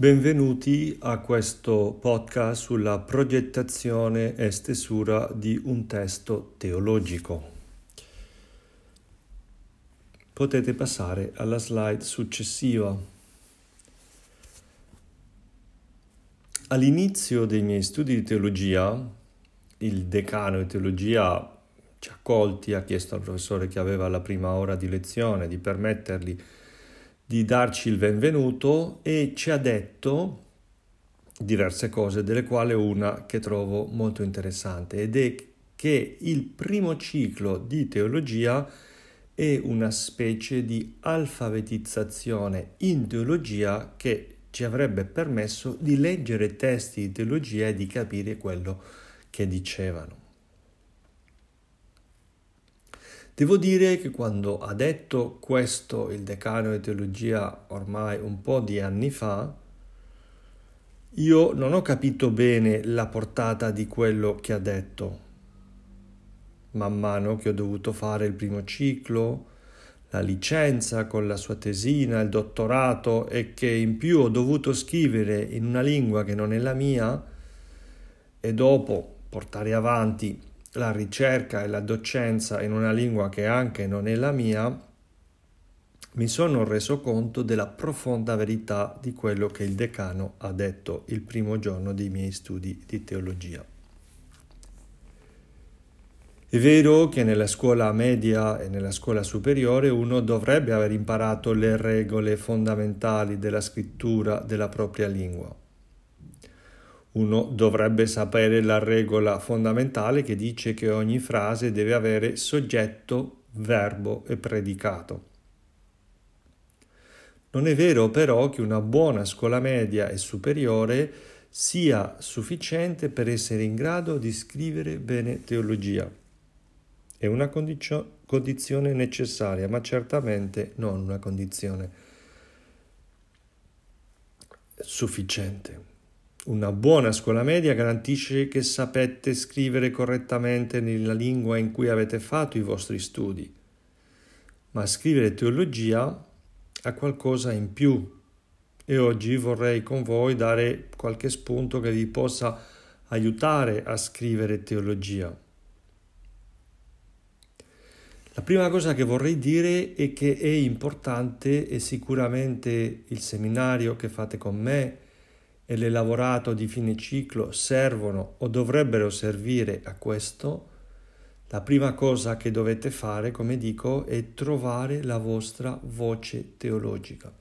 Benvenuti a questo podcast sulla progettazione e stesura di un testo teologico. Potete passare alla slide successiva. All'inizio dei miei studi di teologia, il decano di teologia ci ha accolti, ha chiesto al professore che aveva la prima ora di lezione di permettergli di darci il benvenuto e ci ha detto diverse cose, delle quali una che trovo molto interessante ed è che il primo ciclo di teologia è una specie di alfabetizzazione in teologia che ci avrebbe permesso di leggere testi di teologia e di capire quello che dicevano. Devo dire che quando ha detto questo il decano di teologia ormai un po' di anni fa, io non ho capito bene la portata di quello che ha detto. Man mano che ho dovuto fare il primo ciclo, la licenza con la sua tesina, il dottorato e che in più ho dovuto scrivere in una lingua che non è la mia e dopo portare avanti la ricerca e la docenza in una lingua che anche non è la mia, mi sono reso conto della profonda verità di quello che il decano ha detto il primo giorno dei miei studi di teologia. È vero che nella scuola media e nella scuola superiore uno dovrebbe aver imparato le regole fondamentali della scrittura della propria lingua uno dovrebbe sapere la regola fondamentale che dice che ogni frase deve avere soggetto, verbo e predicato. Non è vero però che una buona scuola media e superiore sia sufficiente per essere in grado di scrivere bene teologia. È una condicio- condizione necessaria, ma certamente non una condizione sufficiente. Una buona scuola media garantisce che sapete scrivere correttamente nella lingua in cui avete fatto i vostri studi, ma scrivere teologia ha qualcosa in più e oggi vorrei con voi dare qualche spunto che vi possa aiutare a scrivere teologia. La prima cosa che vorrei dire è che è importante e sicuramente il seminario che fate con me e l'elaborato di fine ciclo servono o dovrebbero servire a questo, la prima cosa che dovete fare, come dico, è trovare la vostra voce teologica.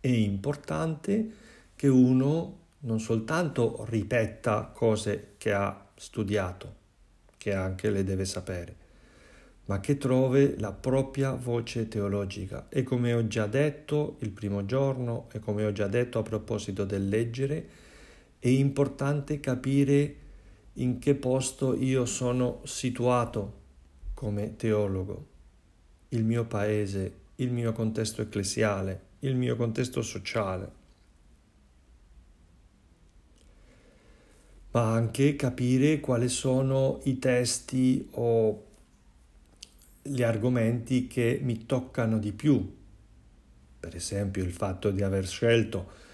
È importante che uno non soltanto ripeta cose che ha studiato, che anche le deve sapere, ma che trovi la propria voce teologica. E come ho già detto il primo giorno e come ho già detto a proposito del leggere, è importante capire in che posto io sono situato come teologo, il mio paese, il mio contesto ecclesiale, il mio contesto sociale. ma anche capire quali sono i testi o gli argomenti che mi toccano di più. Per esempio il fatto di aver scelto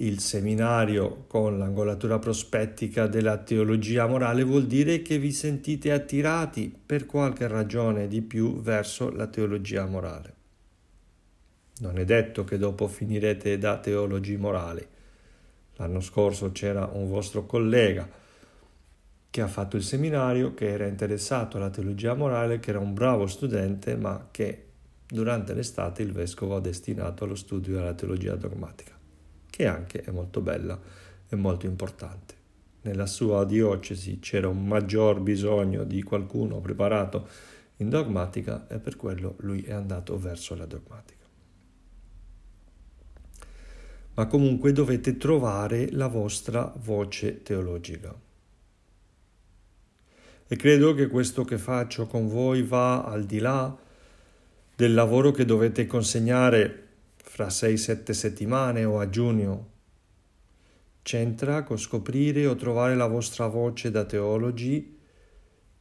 il seminario con l'angolatura prospettica della teologia morale vuol dire che vi sentite attirati per qualche ragione di più verso la teologia morale. Non è detto che dopo finirete da teologi morali. L'anno scorso c'era un vostro collega che ha fatto il seminario, che era interessato alla teologia morale, che era un bravo studente, ma che durante l'estate il vescovo ha destinato allo studio della teologia dogmatica, che anche è molto bella e molto importante. Nella sua diocesi c'era un maggior bisogno di qualcuno preparato in dogmatica e per quello lui è andato verso la dogmatica. Ma comunque dovete trovare la vostra voce teologica. E credo che questo che faccio con voi va al di là del lavoro che dovete consegnare fra 6-7 settimane o a giugno. C'entra con scoprire o trovare la vostra voce da teologi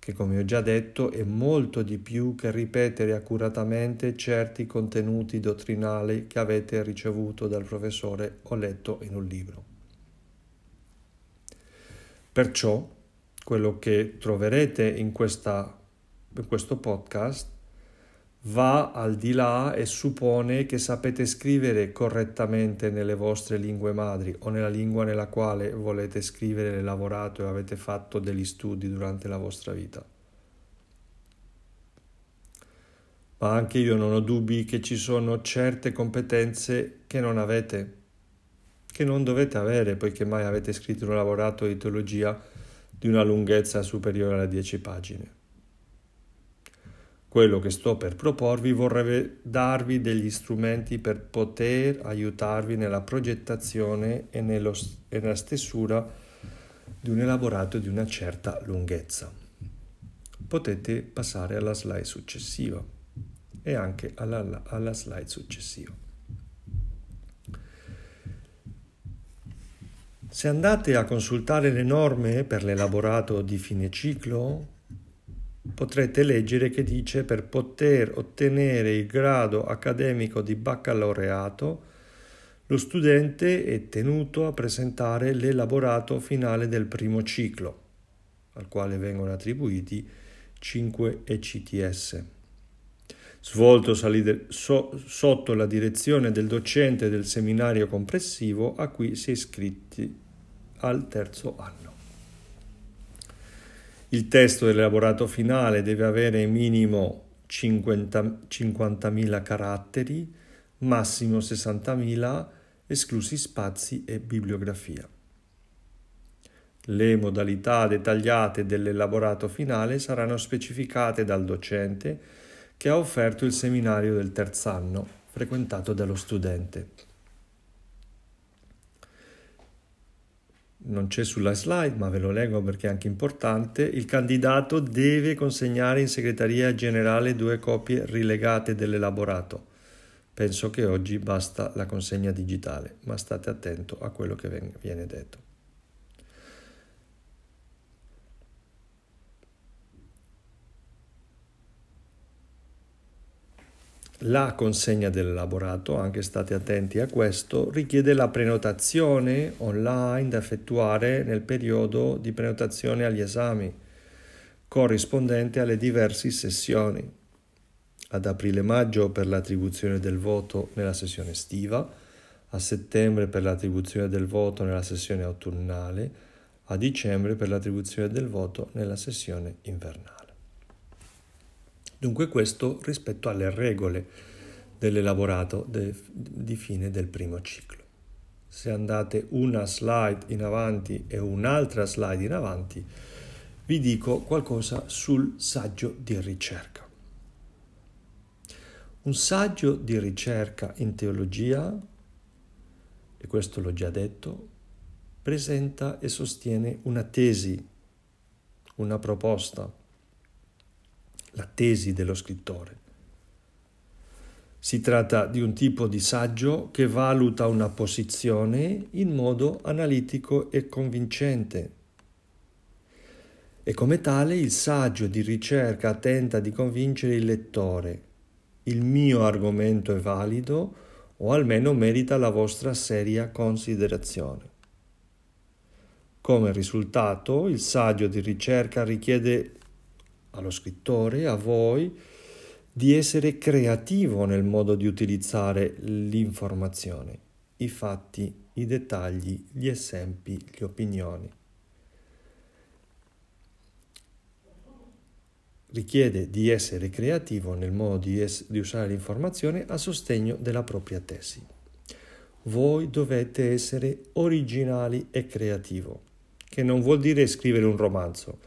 che come ho già detto è molto di più che ripetere accuratamente certi contenuti dottrinali che avete ricevuto dal professore o letto in un libro. Perciò quello che troverete in, questa, in questo podcast va al di là e suppone che sapete scrivere correttamente nelle vostre lingue madri o nella lingua nella quale volete scrivere, lavorato e avete fatto degli studi durante la vostra vita. Ma anche io non ho dubbi che ci sono certe competenze che non avete, che non dovete avere poiché mai avete scritto un lavorato di teologia di una lunghezza superiore alle 10 pagine. Quello che sto per proporvi vorrebbe darvi degli strumenti per poter aiutarvi nella progettazione e, nello, e nella stesura di un elaborato di una certa lunghezza. Potete passare alla slide successiva e anche alla, alla slide successiva. Se andate a consultare le norme per l'elaborato di fine ciclo, potrete leggere che dice per poter ottenere il grado accademico di baccalaureato lo studente è tenuto a presentare l'elaborato finale del primo ciclo, al quale vengono attribuiti 5 ECTS, svolto sotto la direzione del docente del seminario complessivo a cui si è iscritti al terzo anno. Il testo dell'elaborato finale deve avere minimo 50, 50.000 caratteri, massimo 60.000, esclusi spazi e bibliografia. Le modalità dettagliate dell'elaborato finale saranno specificate dal docente che ha offerto il seminario del terzo anno frequentato dallo studente. Non c'è sulla slide, ma ve lo leggo perché è anche importante, il candidato deve consegnare in segreteria generale due copie rilegate dell'elaborato. Penso che oggi basta la consegna digitale, ma state attento a quello che viene detto. La consegna dell'elaborato, anche state attenti a questo, richiede la prenotazione online da effettuare nel periodo di prenotazione agli esami, corrispondente alle diverse sessioni. Ad aprile-maggio per l'attribuzione del voto nella sessione estiva, a settembre per l'attribuzione del voto nella sessione autunnale, a dicembre per l'attribuzione del voto nella sessione invernale. Dunque questo rispetto alle regole dell'elaborato de, di fine del primo ciclo. Se andate una slide in avanti e un'altra slide in avanti, vi dico qualcosa sul saggio di ricerca. Un saggio di ricerca in teologia, e questo l'ho già detto, presenta e sostiene una tesi, una proposta, la tesi dello scrittore. Si tratta di un tipo di saggio che valuta una posizione in modo analitico e convincente. E come tale il saggio di ricerca tenta di convincere il lettore. Il mio argomento è valido o almeno merita la vostra seria considerazione. Come risultato, il saggio di ricerca richiede allo scrittore, a voi, di essere creativo nel modo di utilizzare l'informazione, i fatti, i dettagli, gli esempi, le opinioni. Richiede di essere creativo nel modo di, es- di usare l'informazione a sostegno della propria tesi. Voi dovete essere originali e creativo, che non vuol dire scrivere un romanzo,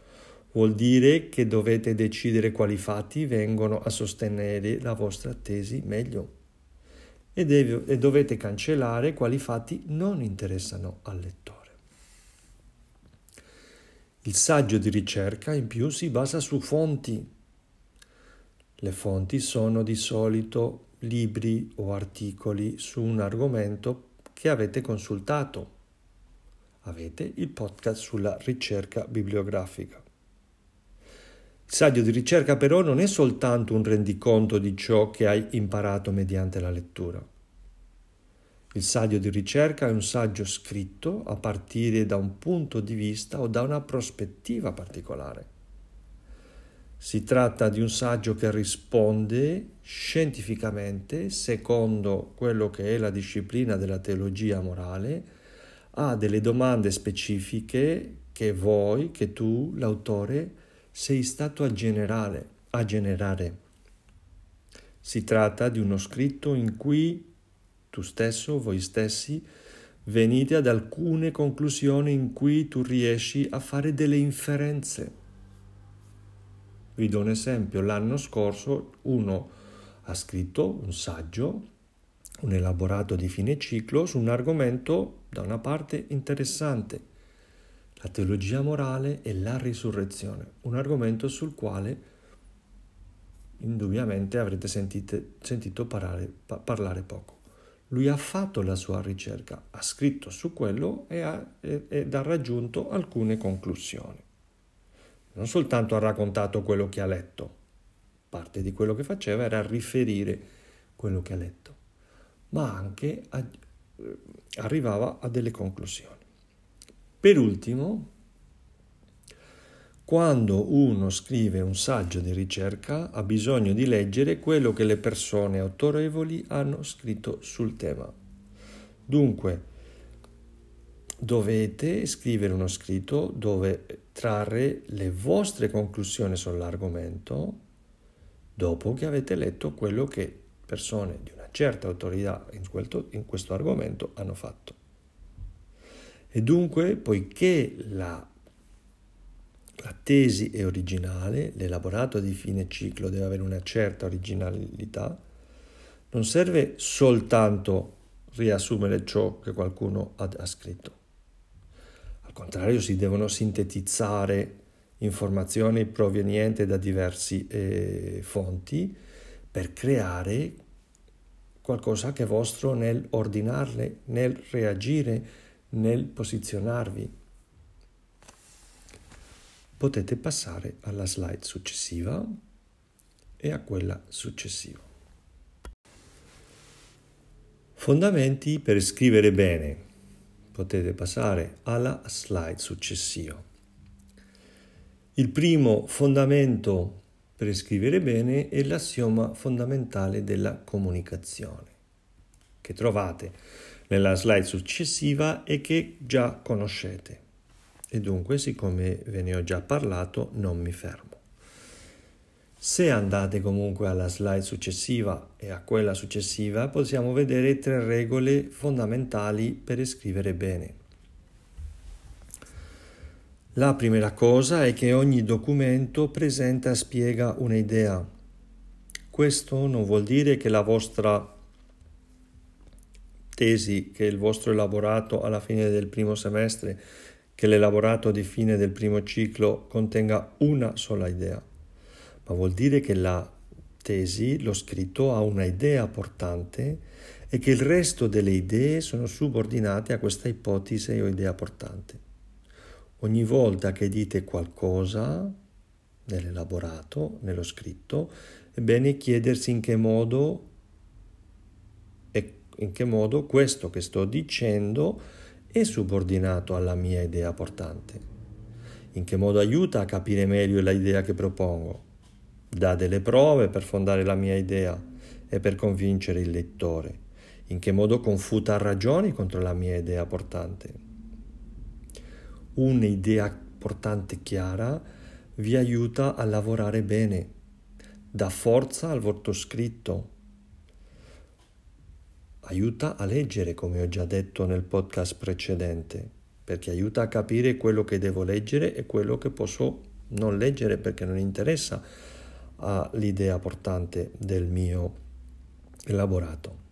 Vuol dire che dovete decidere quali fatti vengono a sostenere la vostra tesi meglio e, deve, e dovete cancellare quali fatti non interessano al lettore. Il saggio di ricerca in più si basa su fonti. Le fonti sono di solito libri o articoli su un argomento che avete consultato. Avete il podcast sulla ricerca bibliografica. Il saggio di ricerca però non è soltanto un rendiconto di ciò che hai imparato mediante la lettura. Il saggio di ricerca è un saggio scritto a partire da un punto di vista o da una prospettiva particolare. Si tratta di un saggio che risponde scientificamente, secondo quello che è la disciplina della teologia morale, a delle domande specifiche che voi, che tu, l'autore, sei stato a generare. A generare. Si tratta di uno scritto in cui tu stesso, voi stessi, venite ad alcune conclusioni in cui tu riesci a fare delle inferenze vi do un esempio, l'anno scorso uno ha scritto un saggio, un elaborato di fine ciclo su un argomento da una parte interessante, la teologia morale e la risurrezione, un argomento sul quale indubbiamente avrete sentite, sentito parlare, parlare, poco. Lui ha fatto la sua ricerca, ha scritto su quello e ha, ed ha raggiunto alcune conclusioni non soltanto ha raccontato quello che ha letto, parte di quello che faceva era riferire quello che ha letto, ma anche a, eh, arrivava a delle conclusioni. Per ultimo, quando uno scrive un saggio di ricerca ha bisogno di leggere quello che le persone autorevoli hanno scritto sul tema. Dunque, dovete scrivere uno scritto dove trarre le vostre conclusioni sull'argomento dopo che avete letto quello che persone di una certa autorità in, questo, in questo argomento hanno fatto. E dunque, poiché la, la tesi è originale, l'elaborato di fine ciclo deve avere una certa originalità, non serve soltanto riassumere ciò che qualcuno ha, scritto, contrario si devono sintetizzare informazioni provenienti da diverse eh, fonti per creare qualcosa che è vostro nel ordinarle, nel reagire, nel posizionarvi. Potete passare alla slide successiva e a quella successiva. Fondamenti per scrivere bene potete passare alla slide successiva. Il primo fondamento per scrivere bene è l'assioma fondamentale della comunicazione, che trovate nella slide successiva e che già conoscete. E dunque, siccome ve ne ho già parlato, non mi fermo. Se andate comunque alla slide successiva e a quella successiva possiamo vedere tre regole fondamentali per scrivere bene. La prima cosa è che ogni documento presenta e spiega un'idea. Questo non vuol dire che la vostra tesi, che il vostro elaborato alla fine del primo semestre, che l'elaborato di fine del primo ciclo contenga una sola idea ma vuol dire che la tesi, lo scritto, ha una idea portante e che il resto delle idee sono subordinate a questa ipotesi o idea portante. Ogni volta che dite qualcosa nell'elaborato, nello scritto, è bene chiedersi in che modo in che modo questo che sto dicendo è subordinato alla mia idea portante, in che modo aiuta a capire meglio l'idea che propongo, dà delle prove per fondare la mia idea e per convincere il lettore, in che modo confuta ragioni contro la mia idea portante. Un'idea portante chiara vi aiuta a lavorare bene, dà forza al vostro scritto, aiuta a leggere, come ho già detto nel podcast precedente, perché aiuta a capire quello che devo leggere e quello che posso non leggere perché non interessa all'idea portante del mio elaborato.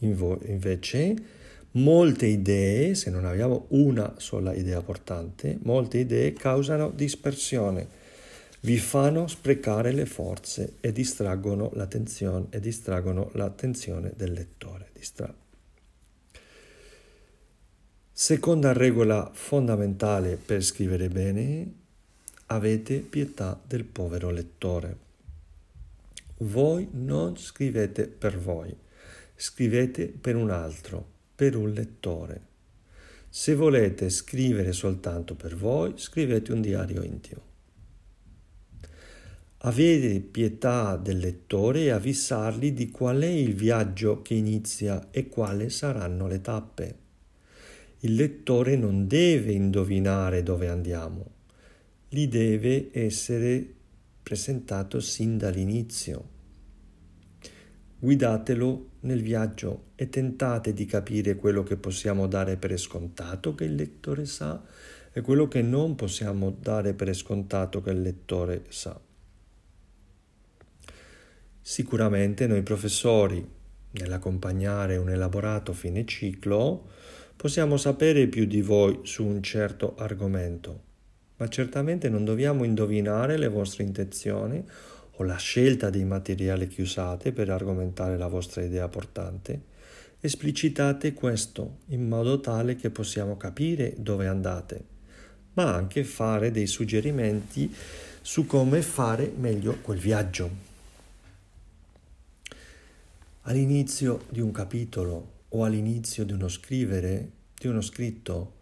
Invece, molte idee, se non abbiamo una sola idea portante, molte idee causano dispersione, vi fanno sprecare le forze e distraggono l'attenzione, e distraggono l'attenzione del lettore. Distra- Seconda regola fondamentale per scrivere bene avete pietà del povero lettore. Voi non scrivete per voi, scrivete per un altro, per un lettore. Se volete scrivere soltanto per voi, scrivete un diario intimo. Avete pietà del lettore e avvisargli di qual è il viaggio che inizia e quali saranno le tappe. Il lettore non deve indovinare dove andiamo, gli deve essere presentato sin dall'inizio. Guidatelo nel viaggio e tentate di capire quello che possiamo dare per scontato che il lettore sa e quello che non possiamo dare per scontato che il lettore sa. Sicuramente noi professori, nell'accompagnare un elaborato fine ciclo, possiamo sapere più di voi su un certo argomento ma certamente non dobbiamo indovinare le vostre intenzioni o la scelta dei materiali che usate per argomentare la vostra idea portante. Esplicitate questo in modo tale che possiamo capire dove andate, ma anche fare dei suggerimenti su come fare meglio quel viaggio. All'inizio di un capitolo o all'inizio di uno scrivere, di uno scritto,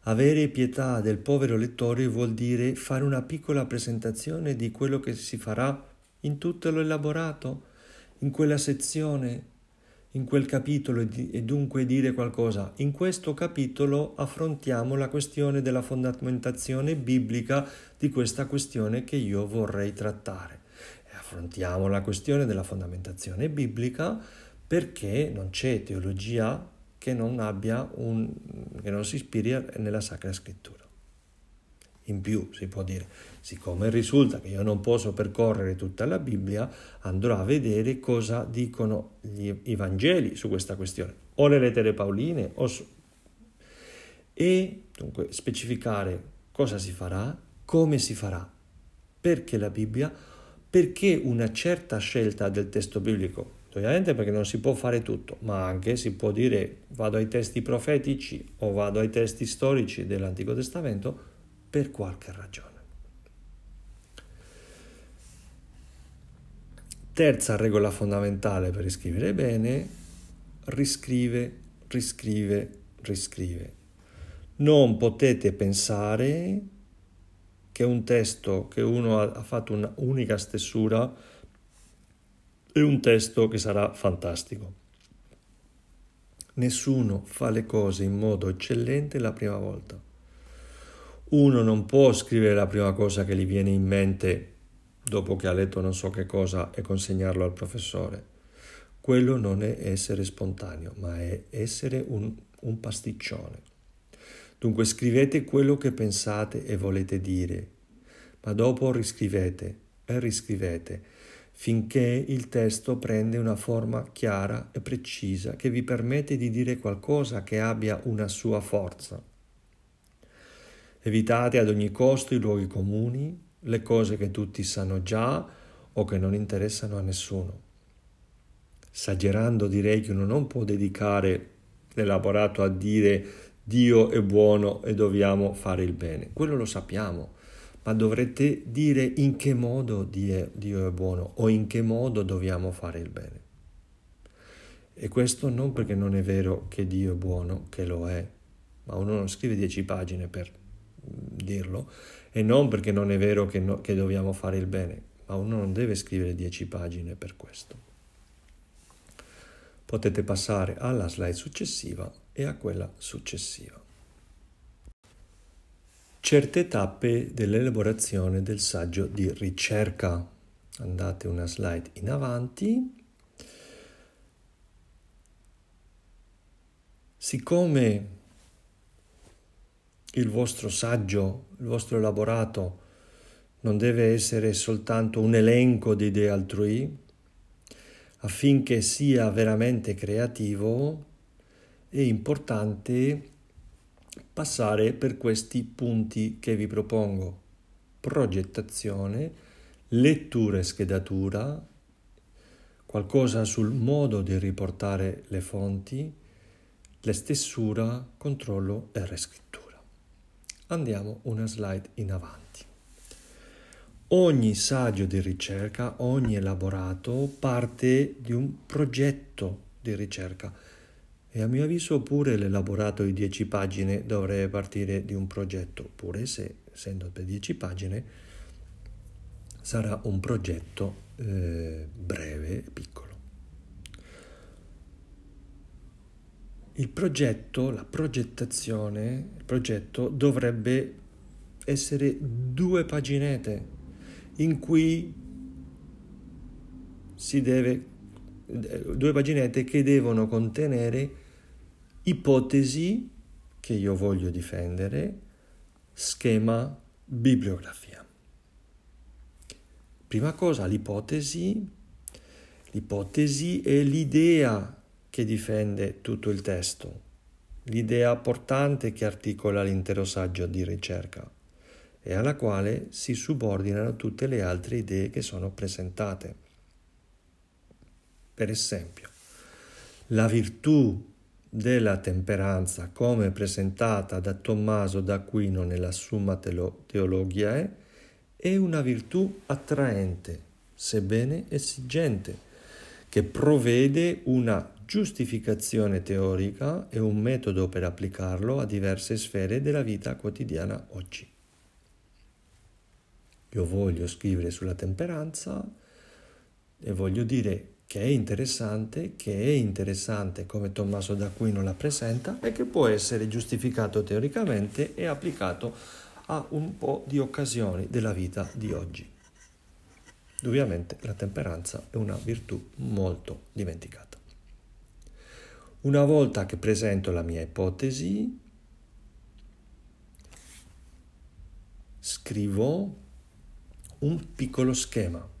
avere pietà del povero lettore vuol dire fare una piccola presentazione di quello che si farà in tutto l'elaborato, in quella sezione, in quel capitolo e dunque dire qualcosa. In questo capitolo affrontiamo la questione della fondamentazione biblica di questa questione che io vorrei trattare. Affrontiamo la questione della fondamentazione biblica perché non c'è teologia che non, abbia un, che non si ispiri nella Sacra Scrittura. In più si può dire, siccome risulta che io non posso percorrere tutta la Bibbia, andrò a vedere cosa dicono gli, i Vangeli su questa questione, o le lettere Paoline, o su... e dunque specificare cosa si farà, come si farà, perché la Bibbia, perché una certa scelta del testo biblico Ovviamente perché non si può fare tutto, ma anche si può dire vado ai testi profetici o vado ai testi storici dell'Antico Testamento per qualche ragione. Terza regola fondamentale per scrivere bene, riscrive, riscrive, riscrive. Non potete pensare che un testo che uno ha fatto un'unica stessura è un testo che sarà fantastico. Nessuno fa le cose in modo eccellente la prima volta. Uno non può scrivere la prima cosa che gli viene in mente dopo che ha letto non so che cosa e consegnarlo al professore. Quello non è essere spontaneo, ma è essere un, un pasticcione. Dunque scrivete quello che pensate e volete dire, ma dopo riscrivete e riscrivete finché il testo prende una forma chiara e precisa che vi permette di dire qualcosa che abbia una sua forza. Evitate ad ogni costo i luoghi comuni, le cose che tutti sanno già o che non interessano a nessuno. Esagerando direi che uno non può dedicare l'elaborato a dire Dio è buono e dobbiamo fare il bene. Quello lo sappiamo ma dovrete dire in che modo Dio è buono o in che modo dobbiamo fare il bene. E questo non perché non è vero che Dio è buono, che lo è, ma uno non scrive dieci pagine per dirlo, e non perché non è vero che, no, che dobbiamo fare il bene, ma uno non deve scrivere dieci pagine per questo. Potete passare alla slide successiva e a quella successiva certe tappe dell'elaborazione del saggio di ricerca. Andate una slide in avanti. Siccome il vostro saggio, il vostro elaborato non deve essere soltanto un elenco di idee altrui, affinché sia veramente creativo, è importante passare per questi punti che vi propongo. Progettazione, lettura e schedatura, qualcosa sul modo di riportare le fonti, la stessura, controllo e riscrittura. Andiamo una slide in avanti. ogni saggio di ricerca, ogni elaborato parte di un progetto di ricerca e a mio avviso pure l'elaborato di 10 pagine dovrebbe partire di un progetto, pure se essendo per 10 pagine sarà un progetto eh, breve e piccolo. Il progetto, la progettazione, il progetto dovrebbe essere due paginette in cui si deve due paginette che devono contenere ipotesi che io voglio difendere, schema, bibliografia. Prima cosa, l'ipotesi. L'ipotesi è l'idea che difende tutto il testo, l'idea portante che articola l'intero saggio di ricerca e alla quale si subordinano tutte le altre idee che sono presentate. Per esempio, la virtù della temperanza come presentata da Tommaso d'Aquino nella Summa Theologiae è una virtù attraente, sebbene esigente, che provvede una giustificazione teorica e un metodo per applicarlo a diverse sfere della vita quotidiana oggi. Io voglio scrivere sulla temperanza e voglio dire che è interessante, che è interessante come Tommaso d'Aquino la presenta e che può essere giustificato teoricamente e applicato a un po' di occasioni della vita di oggi. Ovviamente la temperanza è una virtù molto dimenticata. Una volta che presento la mia ipotesi, scrivo un piccolo schema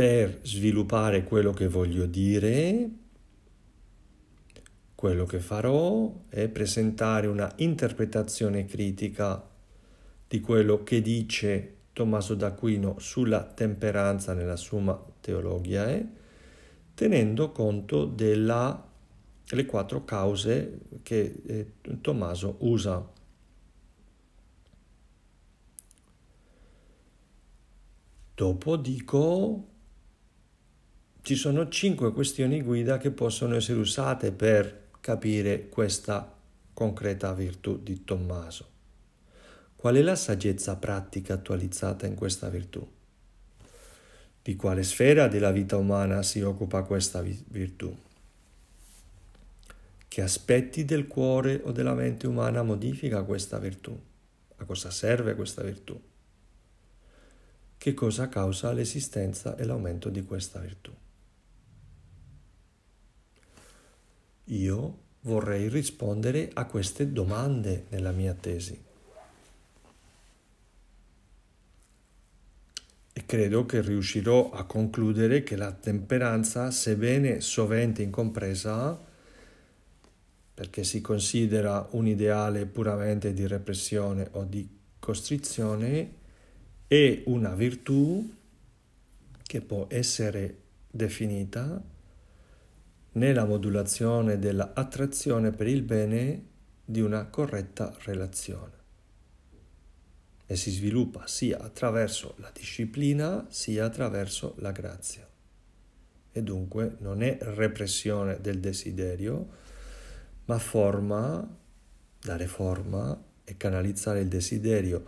per sviluppare quello che voglio dire, quello che farò è presentare una interpretazione critica di quello che dice Tommaso d'Aquino sulla temperanza nella Summa Theologiae, eh, tenendo conto delle quattro cause che eh, Tommaso usa. Dopo dico ci sono cinque questioni guida che possono essere usate per capire questa concreta virtù di Tommaso. Qual è la saggezza pratica attualizzata in questa virtù? Di quale sfera della vita umana si occupa questa virtù? Che aspetti del cuore o della mente umana modifica questa virtù? A cosa serve questa virtù? Che cosa causa l'esistenza e l'aumento di questa virtù? Io vorrei rispondere a queste domande nella mia tesi. E credo che riuscirò a concludere che la temperanza, sebbene sovente incompresa, perché si considera un ideale puramente di repressione o di costrizione, è una virtù che può essere definita nella modulazione dell'attrazione per il bene di una corretta relazione e si sviluppa sia attraverso la disciplina sia attraverso la grazia. E dunque non è repressione del desiderio, ma forma, dare forma e canalizzare il desiderio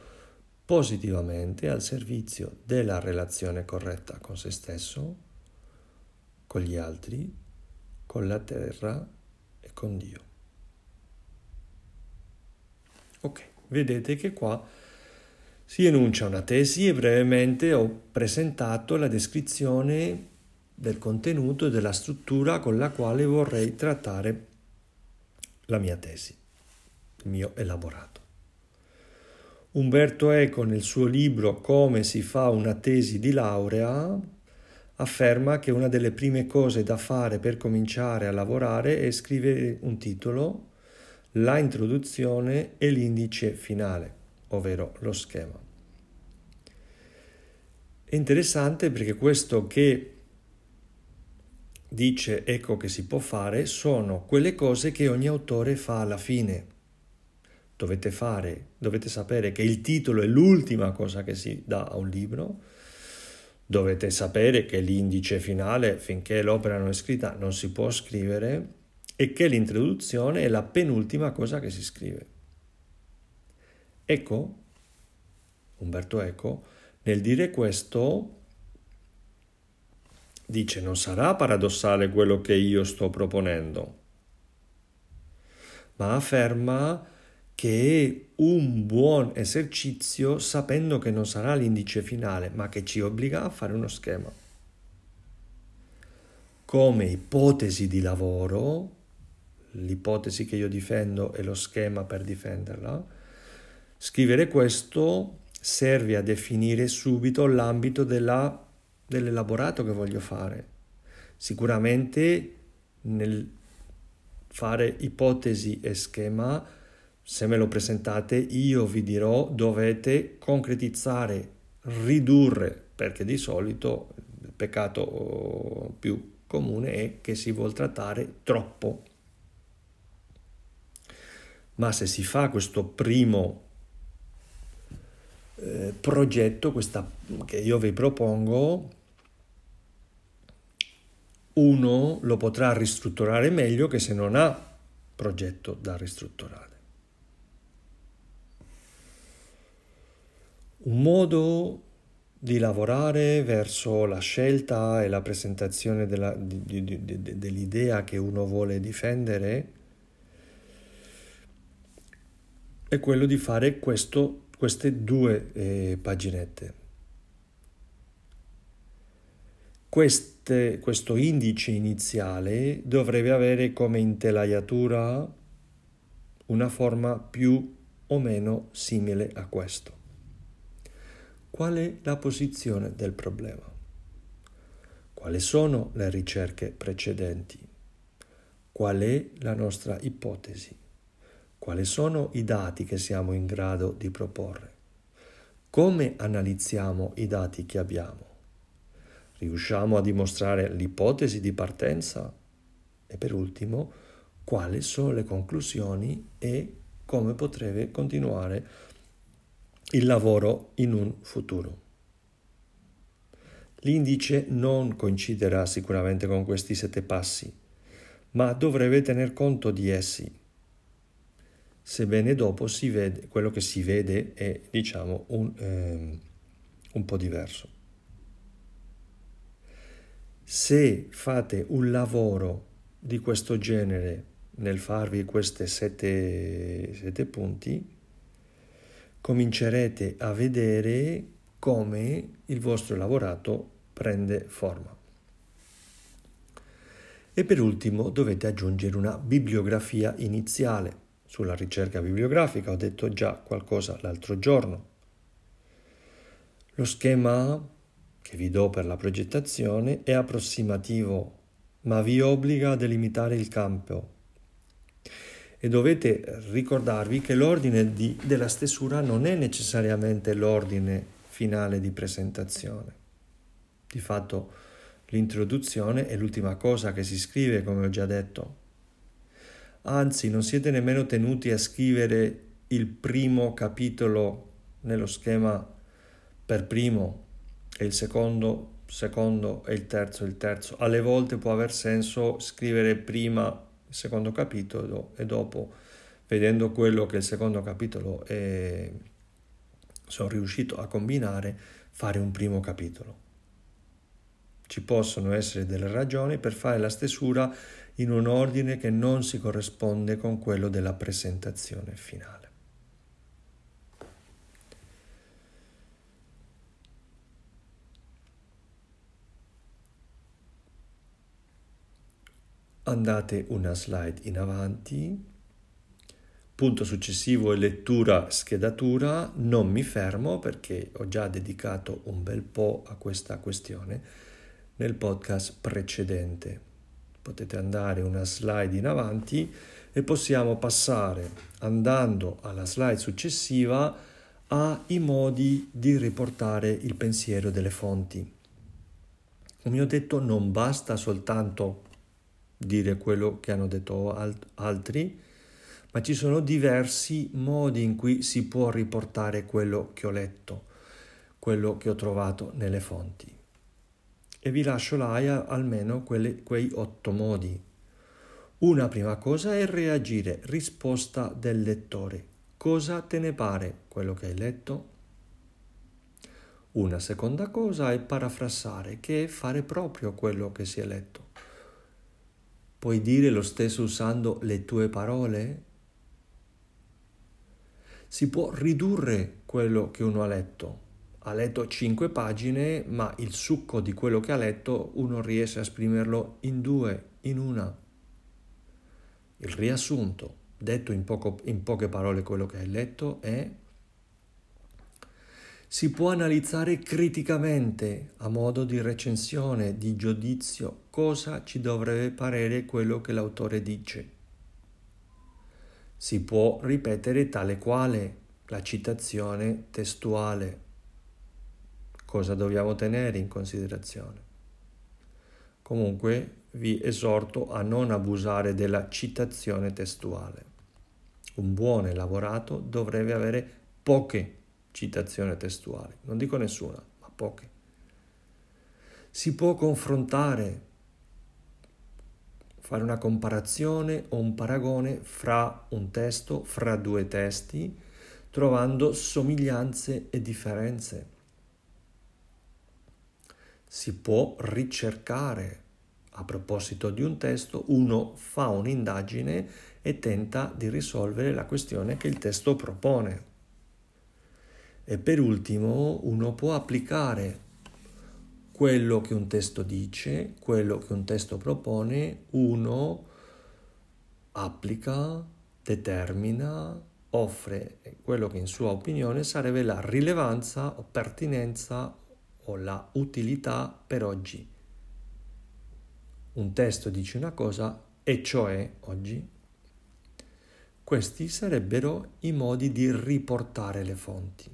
positivamente al servizio della relazione corretta con se stesso, con gli altri con la terra e con Dio. Ok, vedete che qua si enuncia una tesi e brevemente ho presentato la descrizione del contenuto e della struttura con la quale vorrei trattare la mia tesi, il mio elaborato. Umberto Eco nel suo libro Come si fa una tesi di laurea afferma che una delle prime cose da fare per cominciare a lavorare è scrivere un titolo, la introduzione e l'indice finale, ovvero lo schema. È interessante perché questo che dice ecco che si può fare sono quelle cose che ogni autore fa alla fine. dovete fare, dovete sapere che il titolo è l'ultima cosa che si dà a un libro, dovete sapere che l'indice finale, finché l'opera non è scritta, non si può scrivere e che l'introduzione è la penultima cosa che si scrive. Ecco, Umberto Eco, nel dire questo, dice non sarà paradossale quello che io sto proponendo, ma afferma che è un buon esercizio sapendo che non sarà l'indice finale, ma che ci obbliga a fare uno schema. Come ipotesi di lavoro, l'ipotesi che io difendo è lo schema per difenderla, scrivere questo serve a definire subito l'ambito della, dell'elaborato che voglio fare. Sicuramente nel fare ipotesi e schema, se me lo presentate, io vi dirò dovete concretizzare, ridurre, perché di solito il peccato più comune è che si vuol trattare troppo. Ma se si fa questo primo eh, progetto, questa, che io vi propongo, uno lo potrà ristrutturare meglio che se non ha progetto da ristrutturare. Un modo di lavorare verso la scelta e la presentazione della, di, di, di, dell'idea che uno vuole difendere è quello di fare questo, queste due eh, paginette. Queste, questo indice iniziale dovrebbe avere come intelaiatura una forma più o meno simile a questo. Qual è la posizione del problema? Quali sono le ricerche precedenti? Qual è la nostra ipotesi? Quali sono i dati che siamo in grado di proporre? Come analizziamo i dati che abbiamo? Riusciamo a dimostrare l'ipotesi di partenza? E per ultimo, quali sono le conclusioni e come potrebbe continuare il lavoro in un futuro. L'indice non coinciderà sicuramente con questi sette passi, ma dovrebbe tener conto di essi. Sebbene dopo si vede, quello che si vede è, diciamo, un, eh, un po' diverso se fate un lavoro di questo genere nel farvi questi sette, sette punti, comincerete a vedere come il vostro lavorato prende forma. E per ultimo dovete aggiungere una bibliografia iniziale. Sulla ricerca bibliografica ho detto già qualcosa l'altro giorno. Lo schema che vi do per la progettazione è approssimativo, ma vi obbliga a delimitare il campo. E dovete ricordarvi che l'ordine di, della stesura non è necessariamente l'ordine finale di presentazione. Di fatto l'introduzione è l'ultima cosa che si scrive, come ho già detto. Anzi, non siete nemmeno tenuti a scrivere il primo capitolo nello schema per primo e il secondo, secondo e il terzo, il terzo. Alle volte può aver senso scrivere prima il secondo capitolo e dopo, vedendo quello che il secondo capitolo è, sono riuscito a combinare, fare un primo capitolo. Ci possono essere delle ragioni per fare la stesura in un ordine che non si corrisponde con quello della presentazione finale. Andate una slide in avanti, punto successivo è lettura schedatura, non mi fermo perché ho già dedicato un bel po' a questa questione nel podcast precedente. Potete andare una slide in avanti e possiamo passare andando alla slide successiva ai modi di riportare il pensiero delle fonti. Come ho detto, non basta soltanto dire quello che hanno detto alt- altri, ma ci sono diversi modi in cui si può riportare quello che ho letto, quello che ho trovato nelle fonti. E vi lascio là almeno quelle, quei otto modi. Una prima cosa è reagire, risposta del lettore. Cosa te ne pare quello che hai letto? Una seconda cosa è parafrasare, che è fare proprio quello che si è letto. Puoi dire lo stesso usando le tue parole? Si può ridurre quello che uno ha letto. Ha letto cinque pagine, ma il succo di quello che ha letto uno riesce a esprimerlo in due, in una. Il riassunto, detto in, poco, in poche parole quello che hai letto, è si può analizzare criticamente, a modo di recensione, di giudizio, cosa ci dovrebbe parere quello che l'autore dice. Si può ripetere tale quale la citazione testuale, cosa dobbiamo tenere in considerazione. Comunque vi esorto a non abusare della citazione testuale. Un buon elaborato dovrebbe avere poche citazione testuale, non dico nessuna, ma poche. Si può confrontare, fare una comparazione o un paragone fra un testo, fra due testi, trovando somiglianze e differenze. Si può ricercare. A proposito di un testo, uno fa un'indagine e tenta di risolvere la questione che il testo propone. E per ultimo uno può applicare quello che un testo dice, quello che un testo propone, uno applica, determina, offre quello che in sua opinione sarebbe la rilevanza o pertinenza o la utilità per oggi. Un testo dice una cosa e cioè oggi. Questi sarebbero i modi di riportare le fonti.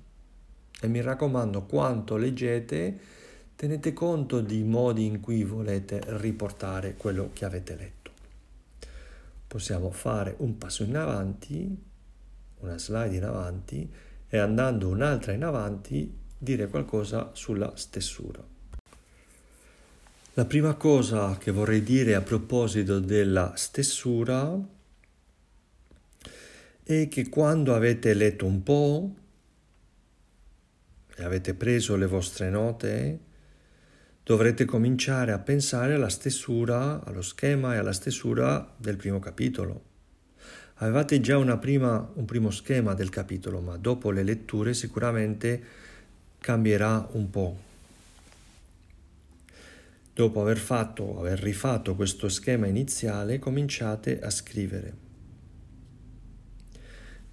E mi raccomando, quanto leggete, tenete conto di modi in cui volete riportare quello che avete letto. Possiamo fare un passo in avanti, una slide in avanti e andando un'altra in avanti dire qualcosa sulla stessura. La prima cosa che vorrei dire a proposito della stessura è che quando avete letto un po', e avete preso le vostre note, dovrete cominciare a pensare alla stessura, allo schema e alla stessura del primo capitolo. Avevate già prima, un primo schema del capitolo, ma dopo le letture sicuramente cambierà un po'. Dopo aver fatto, aver rifatto questo schema iniziale, cominciate a scrivere.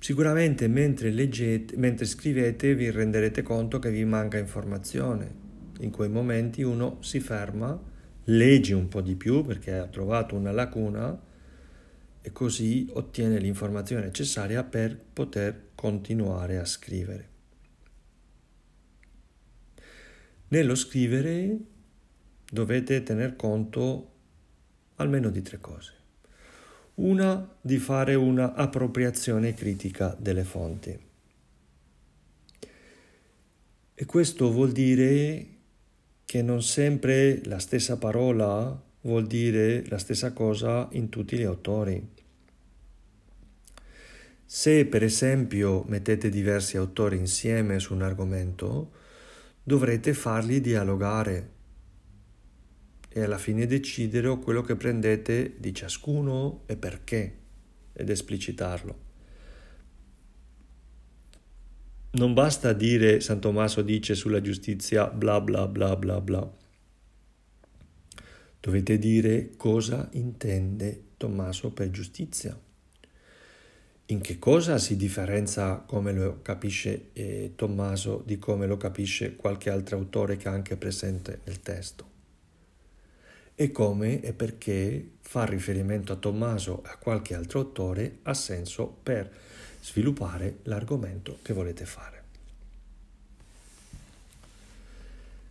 Sicuramente mentre, leggete, mentre scrivete vi renderete conto che vi manca informazione. In quei momenti uno si ferma, legge un po' di più perché ha trovato una lacuna e così ottiene l'informazione necessaria per poter continuare a scrivere. Nello scrivere dovete tener conto almeno di tre cose. Una di fare una appropriazione critica delle fonti. E questo vuol dire che non sempre la stessa parola vuol dire la stessa cosa in tutti gli autori. Se per esempio mettete diversi autori insieme su un argomento, dovrete farli dialogare e alla fine decidere quello che prendete di ciascuno e perché ed esplicitarlo. Non basta dire San Tommaso dice sulla giustizia bla bla bla bla bla. Dovete dire cosa intende Tommaso per giustizia. In che cosa si differenzia come lo capisce eh, Tommaso di come lo capisce qualche altro autore che è anche presente nel testo e come e perché far riferimento a Tommaso e a qualche altro autore ha senso per sviluppare l'argomento che volete fare.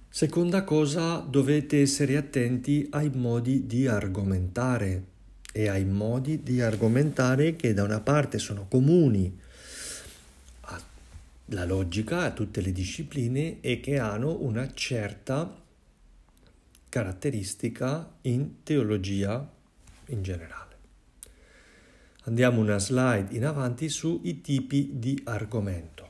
Seconda cosa, dovete essere attenti ai modi di argomentare e ai modi di argomentare che da una parte sono comuni alla logica, a tutte le discipline e che hanno una certa caratteristica in teologia in generale. Andiamo una slide in avanti sui tipi di argomento.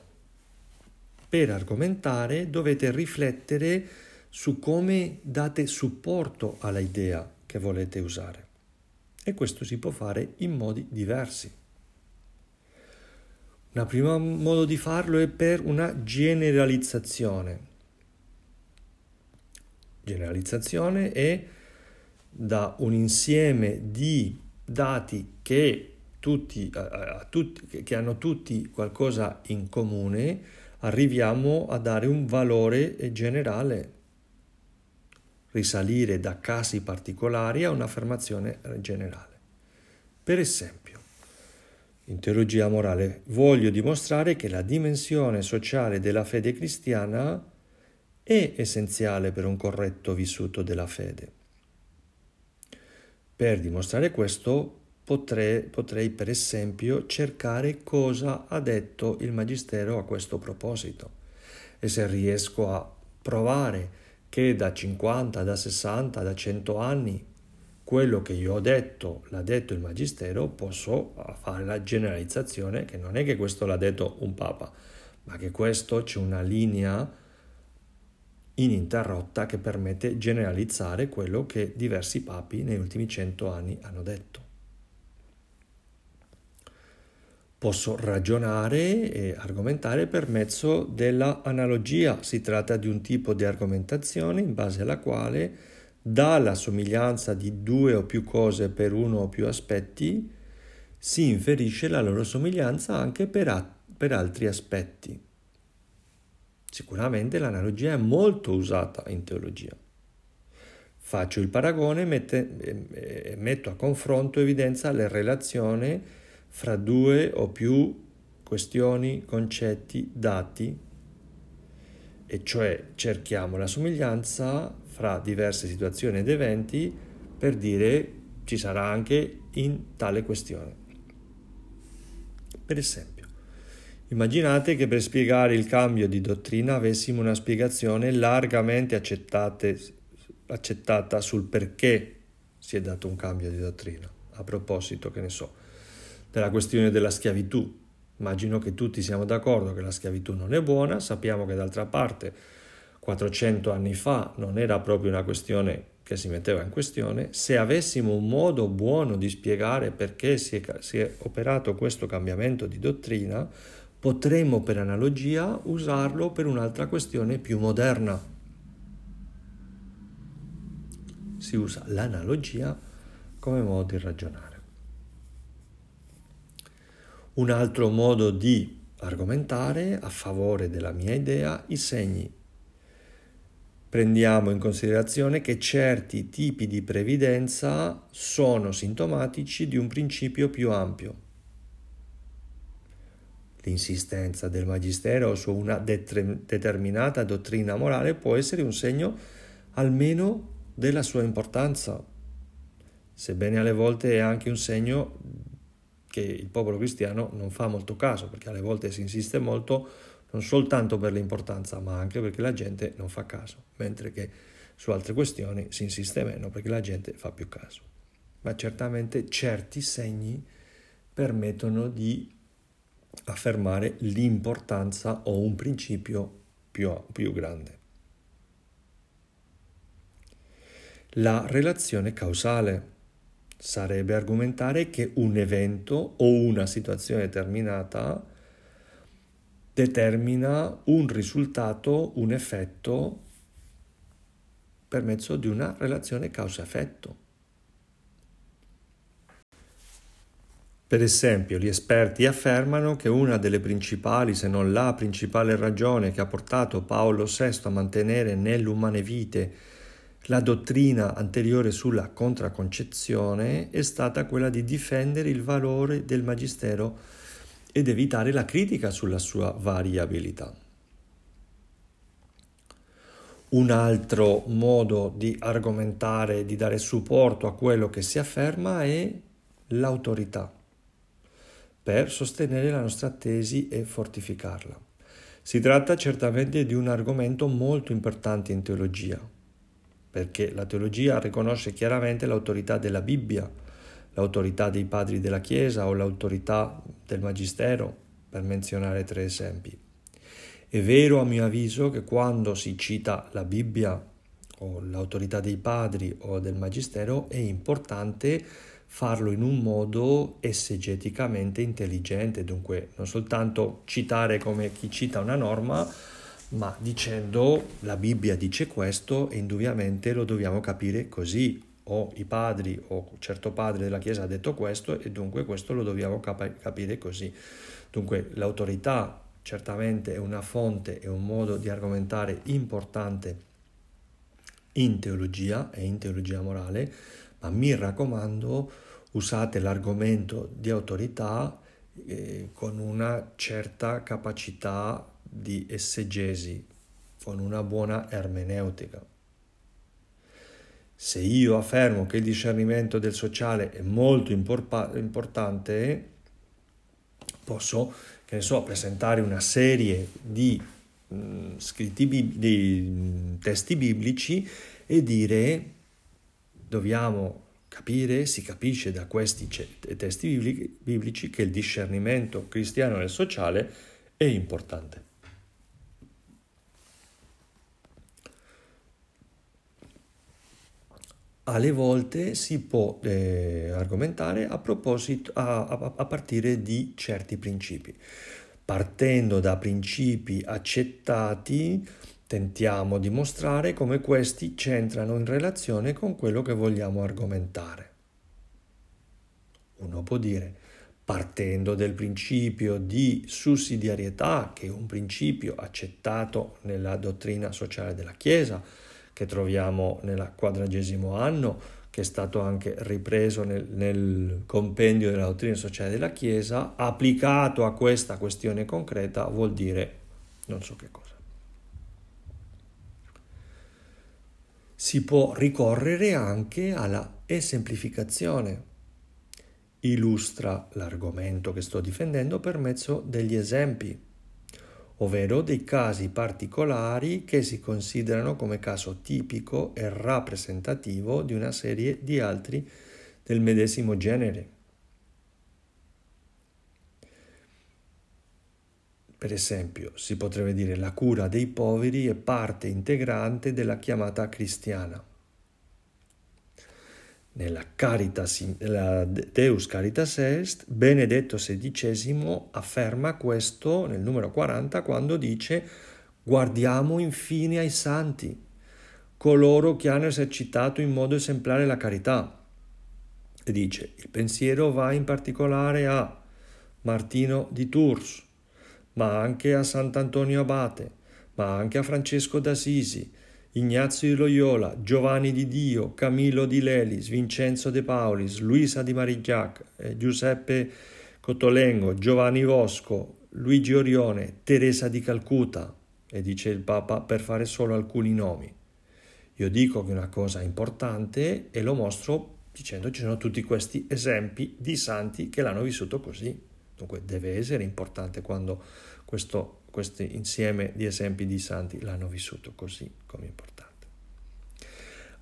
Per argomentare dovete riflettere su come date supporto alla idea che volete usare e questo si può fare in modi diversi. Un primo modo di farlo è per una generalizzazione. Generalizzazione è da un insieme di dati che tutti, a, a tutti, che hanno tutti qualcosa in comune, arriviamo a dare un valore generale, risalire da casi particolari a un'affermazione generale. Per esempio, in teologia morale voglio dimostrare che la dimensione sociale della fede cristiana è essenziale per un corretto vissuto della fede. Per dimostrare questo potrei, potrei per esempio cercare cosa ha detto il Magistero a questo proposito e se riesco a provare che da 50, da 60, da 100 anni quello che io ho detto l'ha detto il Magistero, posso fare la generalizzazione che non è che questo l'ha detto un Papa, ma che questo c'è una linea ininterrotta che permette generalizzare quello che diversi papi negli ultimi cento anni hanno detto. Posso ragionare e argomentare per mezzo dell'analogia. Si tratta di un tipo di argomentazione in base alla quale, dalla somiglianza di due o più cose per uno o più aspetti, si inferisce la loro somiglianza anche per, a- per altri aspetti. Sicuramente l'analogia è molto usata in teologia. Faccio il paragone e metto a confronto evidenza le relazioni fra due o più questioni, concetti, dati, e cioè cerchiamo la somiglianza fra diverse situazioni ed eventi per dire ci sarà anche in tale questione. Per esempio, immaginate che per spiegare il cambio di dottrina avessimo una spiegazione largamente accettata sul perché si è dato un cambio di dottrina. A proposito, che ne so, della questione della schiavitù. Immagino che tutti siamo d'accordo che la schiavitù non è buona, sappiamo che d'altra parte 400 anni fa non era proprio una questione che si metteva in questione, se avessimo un modo buono di spiegare perché si è, si è operato questo cambiamento di dottrina, potremmo per analogia usarlo per un'altra questione più moderna. Si usa l'analogia come modo di ragionare. Un altro modo di argomentare a favore della mia idea, i segni. Prendiamo in considerazione che certi tipi di previdenza sono sintomatici di un principio più ampio. L'insistenza del Magistero su una determinata dottrina morale può essere un segno almeno della sua importanza, sebbene alle volte è anche un segno che il popolo cristiano non fa molto caso, perché alle volte si insiste molto non soltanto per l'importanza, ma anche perché la gente non fa caso, mentre che su altre questioni si insiste meno perché la gente fa più caso. Ma certamente certi segni permettono di affermare l'importanza o un principio più, più grande. La relazione causale sarebbe argomentare che un evento o una situazione determinata determina un risultato, un effetto per mezzo di una relazione causa-effetto. Per esempio, gli esperti affermano che una delle principali, se non la principale ragione che ha portato Paolo VI a mantenere nell'umane vite la dottrina anteriore sulla contracconcezione è stata quella di difendere il valore del magistero ed evitare la critica sulla sua variabilità. Un altro modo di argomentare, di dare supporto a quello che si afferma è l'autorità per sostenere la nostra tesi e fortificarla. Si tratta certamente di un argomento molto importante in teologia, perché la teologia riconosce chiaramente l'autorità della Bibbia, l'autorità dei padri della Chiesa o l'autorità del Magistero, per menzionare tre esempi. È vero a mio avviso che quando si cita la Bibbia o l'autorità dei padri o del Magistero è importante farlo in un modo essegeticamente intelligente, dunque non soltanto citare come chi cita una norma, ma dicendo la Bibbia dice questo e indubbiamente lo dobbiamo capire così, o i padri o certo padre della Chiesa ha detto questo e dunque questo lo dobbiamo cap- capire così. Dunque l'autorità certamente è una fonte, è un modo di argomentare importante in teologia e in teologia morale, ma mi raccomando usate l'argomento di autorità eh, con una certa capacità di essegesi, con una buona ermeneutica. Se io affermo che il discernimento del sociale è molto imporpa- importante, posso, che ne so, presentare una serie di, mh, mm, scritti, di mh, mm, testi biblici e dire dobbiamo capire, si capisce da questi testi biblici che il discernimento cristiano nel sociale è importante. Alle volte si può eh, argomentare a, a, a, a partire di certi principi. Partendo da principi accettati, Tentiamo di mostrare come questi c'entrano in relazione con quello che vogliamo argomentare. Uno può dire, partendo del principio di sussidiarietà, che è un principio accettato nella dottrina sociale della Chiesa, che troviamo nel quadragesimo anno, che è stato anche ripreso nel, nel, compendio della dottrina sociale della Chiesa, applicato a questa questione concreta vuol dire non so che cosa. Si può ricorrere anche alla esemplificazione. Illustra l'argomento che sto difendendo per mezzo degli esempi, ovvero dei casi particolari che si considerano come caso tipico e rappresentativo di una serie di altri del medesimo genere. Per esempio, si potrebbe dire la cura dei poveri è parte integrante della chiamata cristiana. Nella Caritas, la Deus Caritas Est, Benedetto XVI afferma questo nel numero 40 quando dice guardiamo infine ai santi, coloro che hanno esercitato in modo esemplare la carità. E dice il pensiero va in particolare a Martino di Tours, ma anche a Sant'Antonio Abate, ma anche a Francesco d'Assisi, Ignazio di Loyola, Giovanni di Dio, Camillo di Lelis, Vincenzo De Paulis, Luisa di Marigliac, eh, Giuseppe Cotolengo, Giovanni Vosco, Luigi Orione, Teresa di Calcutta, e dice il Papa per fare solo alcuni nomi. Io dico che una cosa importante e lo mostro dicendo ci sono tutti questi esempi di santi che l'hanno vissuto così. Dunque deve essere importante quando questo, questo insieme di esempi di santi l'hanno vissuto così come importante.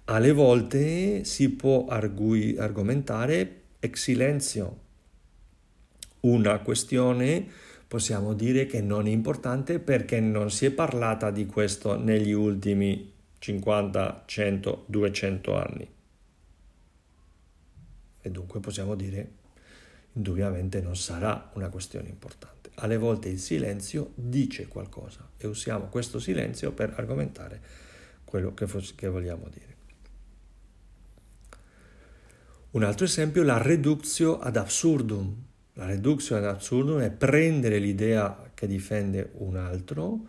Alle volte si può argui, argomentare ex silenzio. Una questione possiamo dire che non è importante perché non si è parlata di questo negli ultimi 50, 100, 200 anni. E dunque possiamo dire indubbiamente non sarà una questione importante. Alle volte il silenzio dice qualcosa e usiamo questo silenzio per argomentare quello che, che vogliamo dire. Un altro esempio è la reductio ad absurdum. La reductio ad absurdum è prendere l'idea che difende un altro,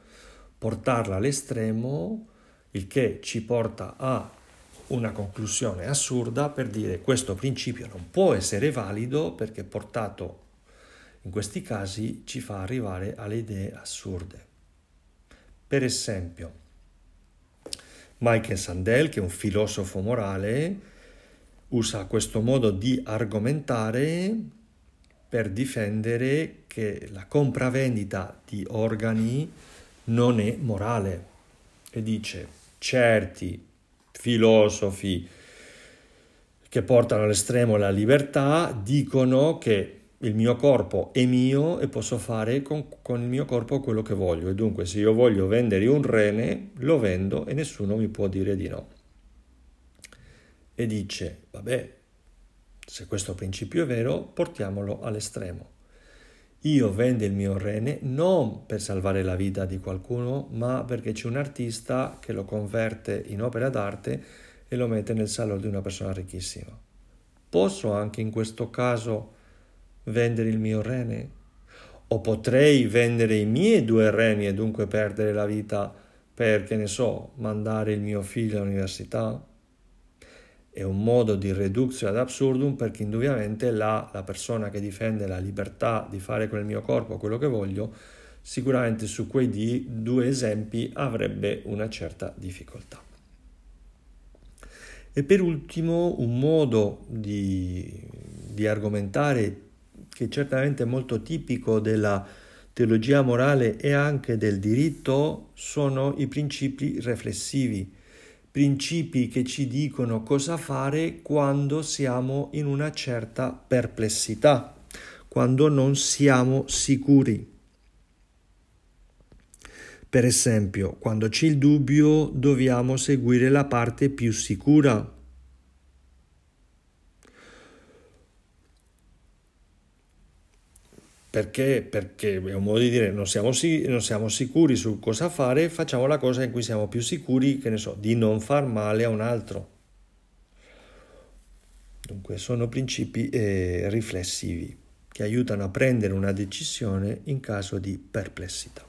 portarla all'estremo, il che ci porta a una conclusione assurda per dire questo principio non può essere valido perché portato in questi casi ci fa arrivare alle idee assurde. Per esempio, Michael Sandel, che è un filosofo morale, usa questo modo di argomentare per difendere che la compravendita di organi non è morale e dice certi filosofi che portano all'estremo la libertà dicono che il mio corpo è mio e posso fare con, con, il mio corpo quello che voglio e dunque se io voglio vendere un rene lo vendo e nessuno mi può dire di no. E dice, vabbè, se questo principio è vero, portiamolo all'estremo. Io vendo il mio rene non per salvare la vita di qualcuno, ma perché c'è un artista che lo converte in opera d'arte e lo mette nel salone di una persona ricchissima. Posso anche in questo caso vendere il mio rene? O potrei vendere i miei due reni e dunque perdere la vita per, che ne so, mandare il mio figlio all'università? È un modo di reduzione ad absurdum perché indubbiamente la, la persona che difende la libertà di fare con il mio corpo quello che voglio, sicuramente su quei due esempi avrebbe una certa difficoltà. E per ultimo un modo di, di argomentare che certamente è molto tipico della teologia morale e anche del diritto, sono i principi riflessivi, principi che ci dicono cosa fare quando siamo in una certa perplessità, quando non siamo sicuri. Per esempio, quando c'è il dubbio dobbiamo seguire la parte più sicura, Perché? Perché è un modo di dire non siamo, non siamo, sicuri su cosa fare, facciamo la cosa in cui siamo più sicuri, che ne so, di non far male a un altro. Dunque sono principi eh, riflessivi che aiutano a prendere una decisione in caso di perplessità.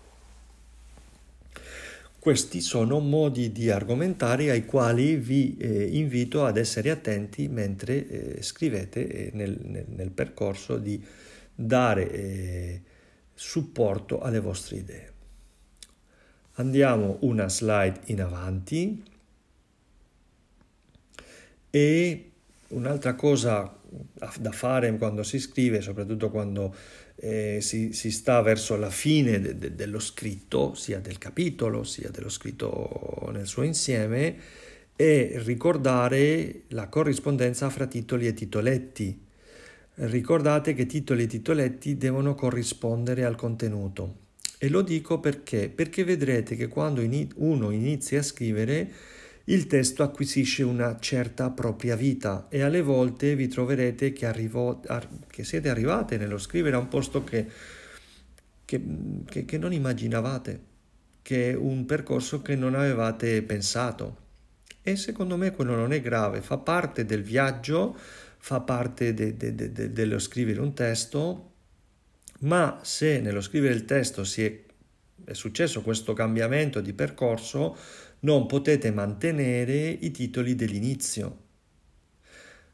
Questi sono modi di argomentare ai quali vi eh, invito ad essere attenti mentre eh, scrivete eh, nel, nel, nel percorso di dare eh, supporto alle vostre idee. Andiamo una slide in avanti e un'altra cosa da fare quando si scrive, soprattutto quando eh, si, si, sta verso la fine de, de, dello scritto, sia del capitolo sia dello scritto nel suo insieme, è ricordare la corrispondenza fra titoli e titoletti Ricordate che titoli e titoletti devono corrispondere al contenuto. E lo dico perché? Perché vedrete che quando uno inizia a scrivere il testo acquisisce una certa propria vita e alle volte vi troverete che, arrivo, che siete arrivate nello scrivere a un posto che, che, che, non immaginavate, che è un percorso che non avevate pensato. E secondo me quello non è grave, fa parte del viaggio fa parte de, de, de, dello scrivere un testo, ma se nello scrivere il testo si è, è successo questo cambiamento di percorso, non potete mantenere i titoli dell'inizio.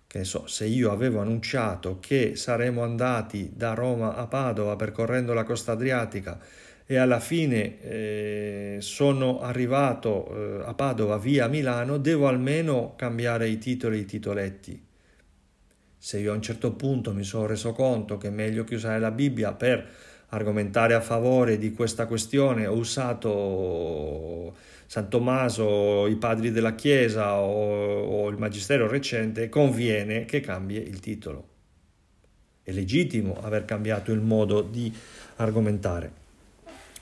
Che so, se io avevo annunciato che saremmo andati da Roma a Padova percorrendo la costa adriatica e alla fine eh, sono arrivato eh, a Padova via Milano, devo almeno cambiare i titoli e i titoletti se io a un certo punto mi sono reso conto che è meglio che usare la Bibbia per argomentare a favore di questa questione, ho usato San Tommaso, i padri della Chiesa o, o il Magistero recente, conviene che cambi il titolo. È legittimo aver cambiato il modo di argomentare,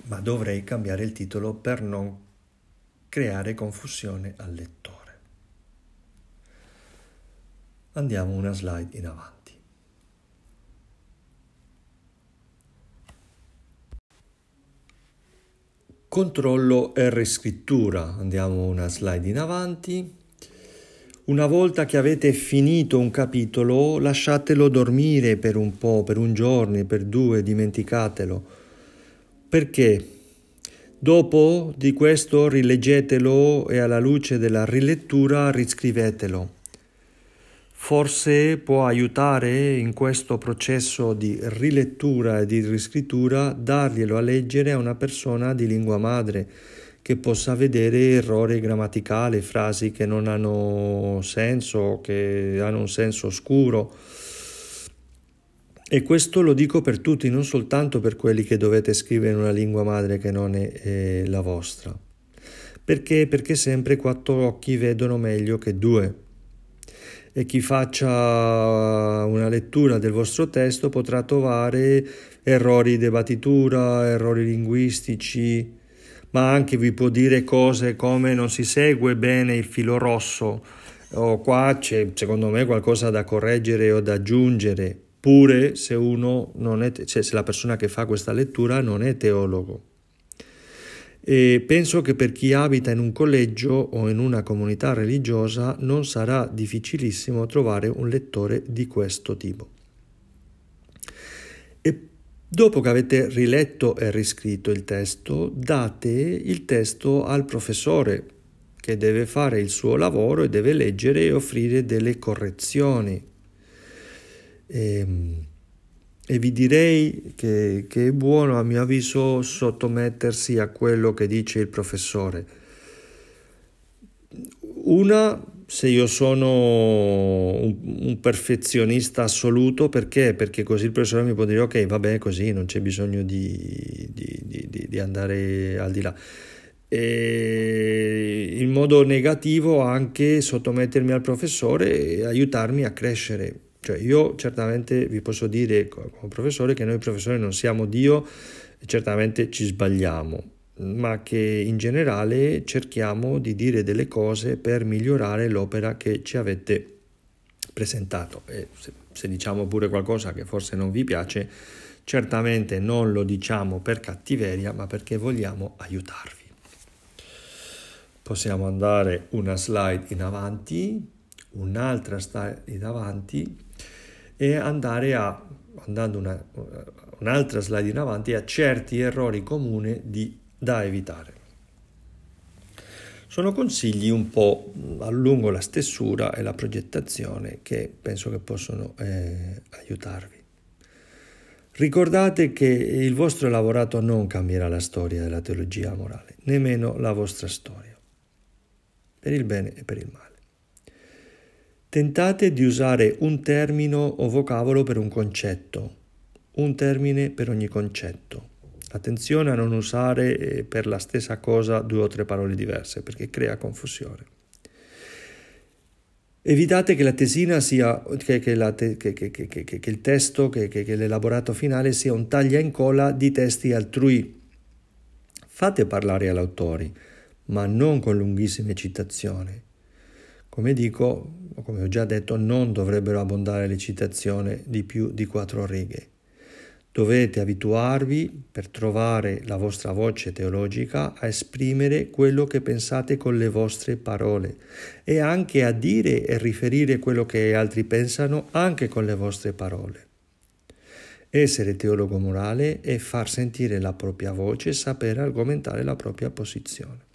ma dovrei cambiare il titolo per non creare confusione al lettore. Andiamo una slide in avanti. Controllo e riscrittura. Andiamo una slide in avanti. Una volta che avete finito un capitolo, lasciatelo dormire per un po', per un giorno, per due, dimenticatelo. Perché? Dopo di questo rileggetelo e alla luce della rilettura riscrivetelo forse può aiutare in questo processo di rilettura e di riscrittura darglielo a leggere a una persona di lingua madre che possa vedere errore grammaticale, frasi che non hanno senso, che hanno un senso oscuro. E questo lo dico per tutti, non soltanto per quelli che dovete scrivere in una lingua madre che non è, è la vostra. Perché? Perché sempre quattro occhi vedono meglio che due. E chi faccia una lettura del vostro testo potrà trovare errori di battitura, errori linguistici, ma anche vi può dire cose come non si segue bene il filo rosso o qua c'è secondo me qualcosa da correggere o da aggiungere, pure se uno non è, cioè se la persona che fa questa lettura non è teologo. E penso che per chi abita in un collegio o in una comunità religiosa non sarà difficilissimo trovare un lettore di questo tipo. Dopo che avete riletto e riscritto il testo, date il testo al professore che deve fare il suo lavoro e deve leggere e offrire delle correzioni. E, ehm, e vi direi che, che è buono, a mio avviso, sottomettersi a quello che dice il professore. Una se io sono un, un, perfezionista assoluto, perché? Perché così il professore mi può dire ok, vabbè, così non c'è bisogno di, di, di, di andare al di là. E in modo negativo anche sottomettermi al professore e aiutarmi a crescere. Cioè io certamente vi posso dire come professore che noi professori non siamo Dio e certamente ci sbagliamo ma che in generale cerchiamo di dire delle cose per migliorare l'opera che ci avete presentato. E se, se diciamo pure qualcosa che forse non vi piace, certamente non lo diciamo per cattiveria, ma perché vogliamo aiutarvi. Possiamo andare una slide in avanti, un'altra slide in avanti e andare a, andando una, un'altra slide in avanti, a certi errori comuni di da evitare. Sono consigli un po' lungo la stessura e la progettazione che penso che possono eh, aiutarvi. Ricordate che il vostro elaborato non cambierà la storia della teologia morale, nemmeno la vostra storia, per il bene e per il male. Tentate di usare un termine o vocabolo per un concetto, un termine per ogni concetto. Attenzione a non usare eh, per la stessa cosa due o tre parole diverse perché crea confusione. Evitate che la tesina sia, che, che, la te, che, che il testo, che, l'elaborato finale sia un taglia e incolla di testi altrui. Fate parlare agli autori, ma non con lunghissime citazioni. Come dico, come ho già detto, non dovrebbero abbondare le citazioni di più di quattro righe. Dovete abituarvi, per trovare la vostra voce teologica, a esprimere quello che pensate con le vostre parole e anche a dire e riferire quello che altri pensano anche con le vostre parole. Essere teologo morale è far sentire la propria voce e sapere argomentare la propria posizione.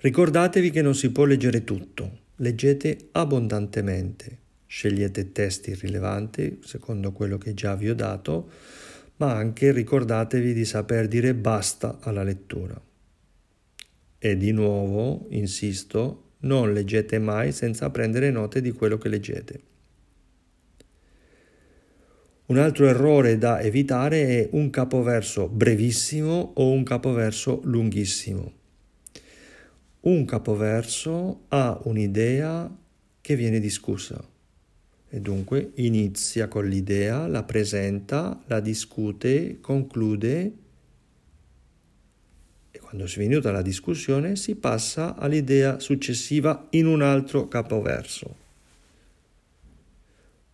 Ricordatevi che non si può leggere tutto, leggete abbondantemente Scegliete testi rilevanti secondo quello che già vi ho dato, ma anche ricordatevi di saper dire basta alla lettura. E di nuovo, insisto, non leggete mai senza prendere note di quello che leggete. Un altro errore da evitare è un capoverso brevissimo o un capoverso lunghissimo. Un capoverso ha un'idea che viene discussa e dunque inizia con l'idea, la presenta, la discute, conclude e quando si è venuta la discussione si passa all'idea successiva in un altro capoverso.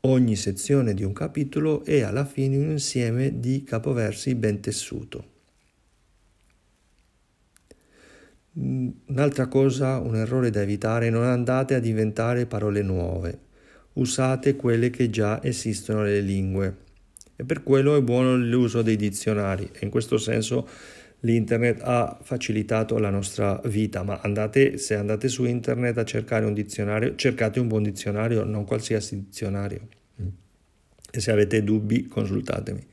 Ogni sezione di un capitolo è alla fine un insieme di capoversi ben tessuto. Un'altra cosa, un errore da evitare, non andate a diventare parole nuove usate quelle che già esistono nelle lingue. E per quello è buono l'uso dei dizionari e in questo senso l'internet ha facilitato la nostra vita, ma andate, se andate su internet a cercare un dizionario, cercate un buon dizionario, non qualsiasi dizionario. E se avete dubbi, consultatemi.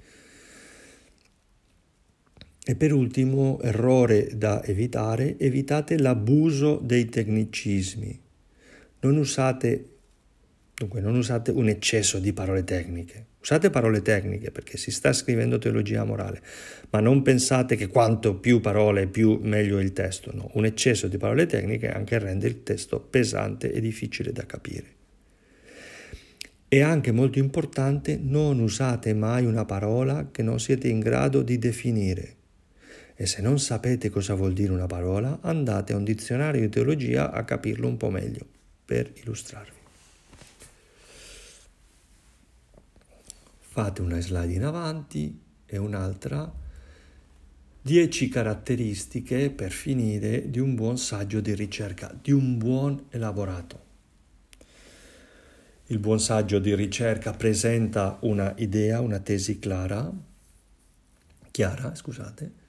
E per ultimo, errore da evitare, evitate l'abuso dei tecnicismi. Non usate, dunque, non usate un eccesso di parole tecniche. Usate parole tecniche perché si sta scrivendo teologia morale, ma non pensate che quanto più parole più meglio il testo. No, un eccesso di parole tecniche anche rende il testo pesante e difficile da capire. È anche molto importante non usate mai una parola che non siete in grado di definire. E se non sapete cosa vuol dire una parola, andate a un dizionario di teologia a capirlo un po' meglio per illustrarvi. Fate una slide in avanti e un'altra. 10 caratteristiche per finire di un buon saggio di ricerca, di un buon elaborato. Il buon saggio di ricerca presenta una idea, una tesi clara, chiara, scusate.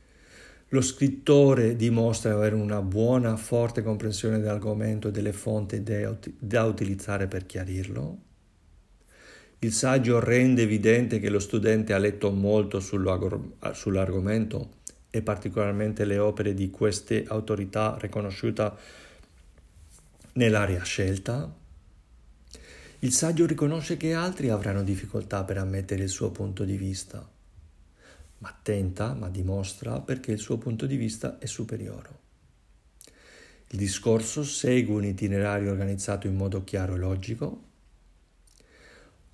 Lo scrittore dimostra di avere una buona, forte comprensione dell'argomento e delle fonti da utilizzare per chiarirlo il saggio rende evidente che lo studente ha letto molto sull'argomento e particolarmente le opere di queste autorità riconosciute nell'area scelta. Il saggio riconosce che altri avranno difficoltà per ammettere il suo punto di vista, ma tenta, ma dimostra perché il suo punto di vista è superiore. Il discorso segue un itinerario organizzato in modo chiaro e logico,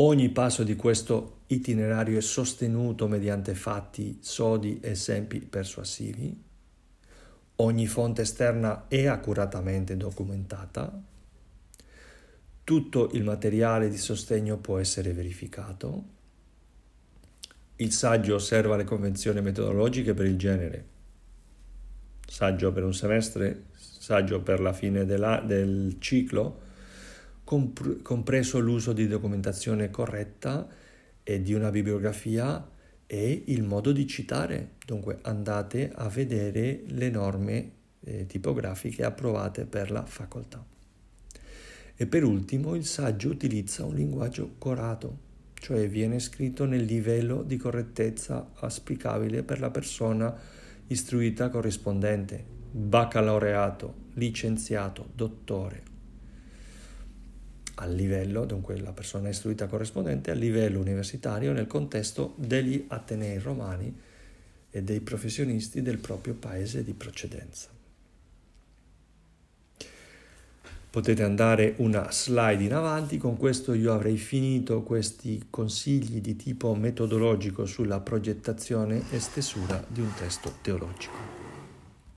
Ogni passo di questo itinerario è sostenuto mediante fatti sodi e esempi persuasivi. Ogni fonte esterna è accuratamente documentata. Tutto il materiale di sostegno può essere verificato. Il saggio osserva le convenzioni metodologiche per il genere. Saggio per un semestre, saggio per la fine della, del ciclo, compreso l'uso di documentazione corretta e di una bibliografia e il modo di citare. Dunque andate a vedere le norme eh, tipografiche approvate per la facoltà. E per ultimo il saggio utilizza un linguaggio corato, cioè viene scritto nel livello di correttezza auspicabile per la persona istruita corrispondente, baccalaureato, licenziato, dottore a livello, dunque la persona istruita corrispondente, a livello universitario nel contesto degli Atenei romani e dei professionisti del proprio paese di precedenza. Potete andare una slide in avanti, con questo io avrei finito questi consigli di tipo metodologico sulla progettazione e stesura di un testo teologico.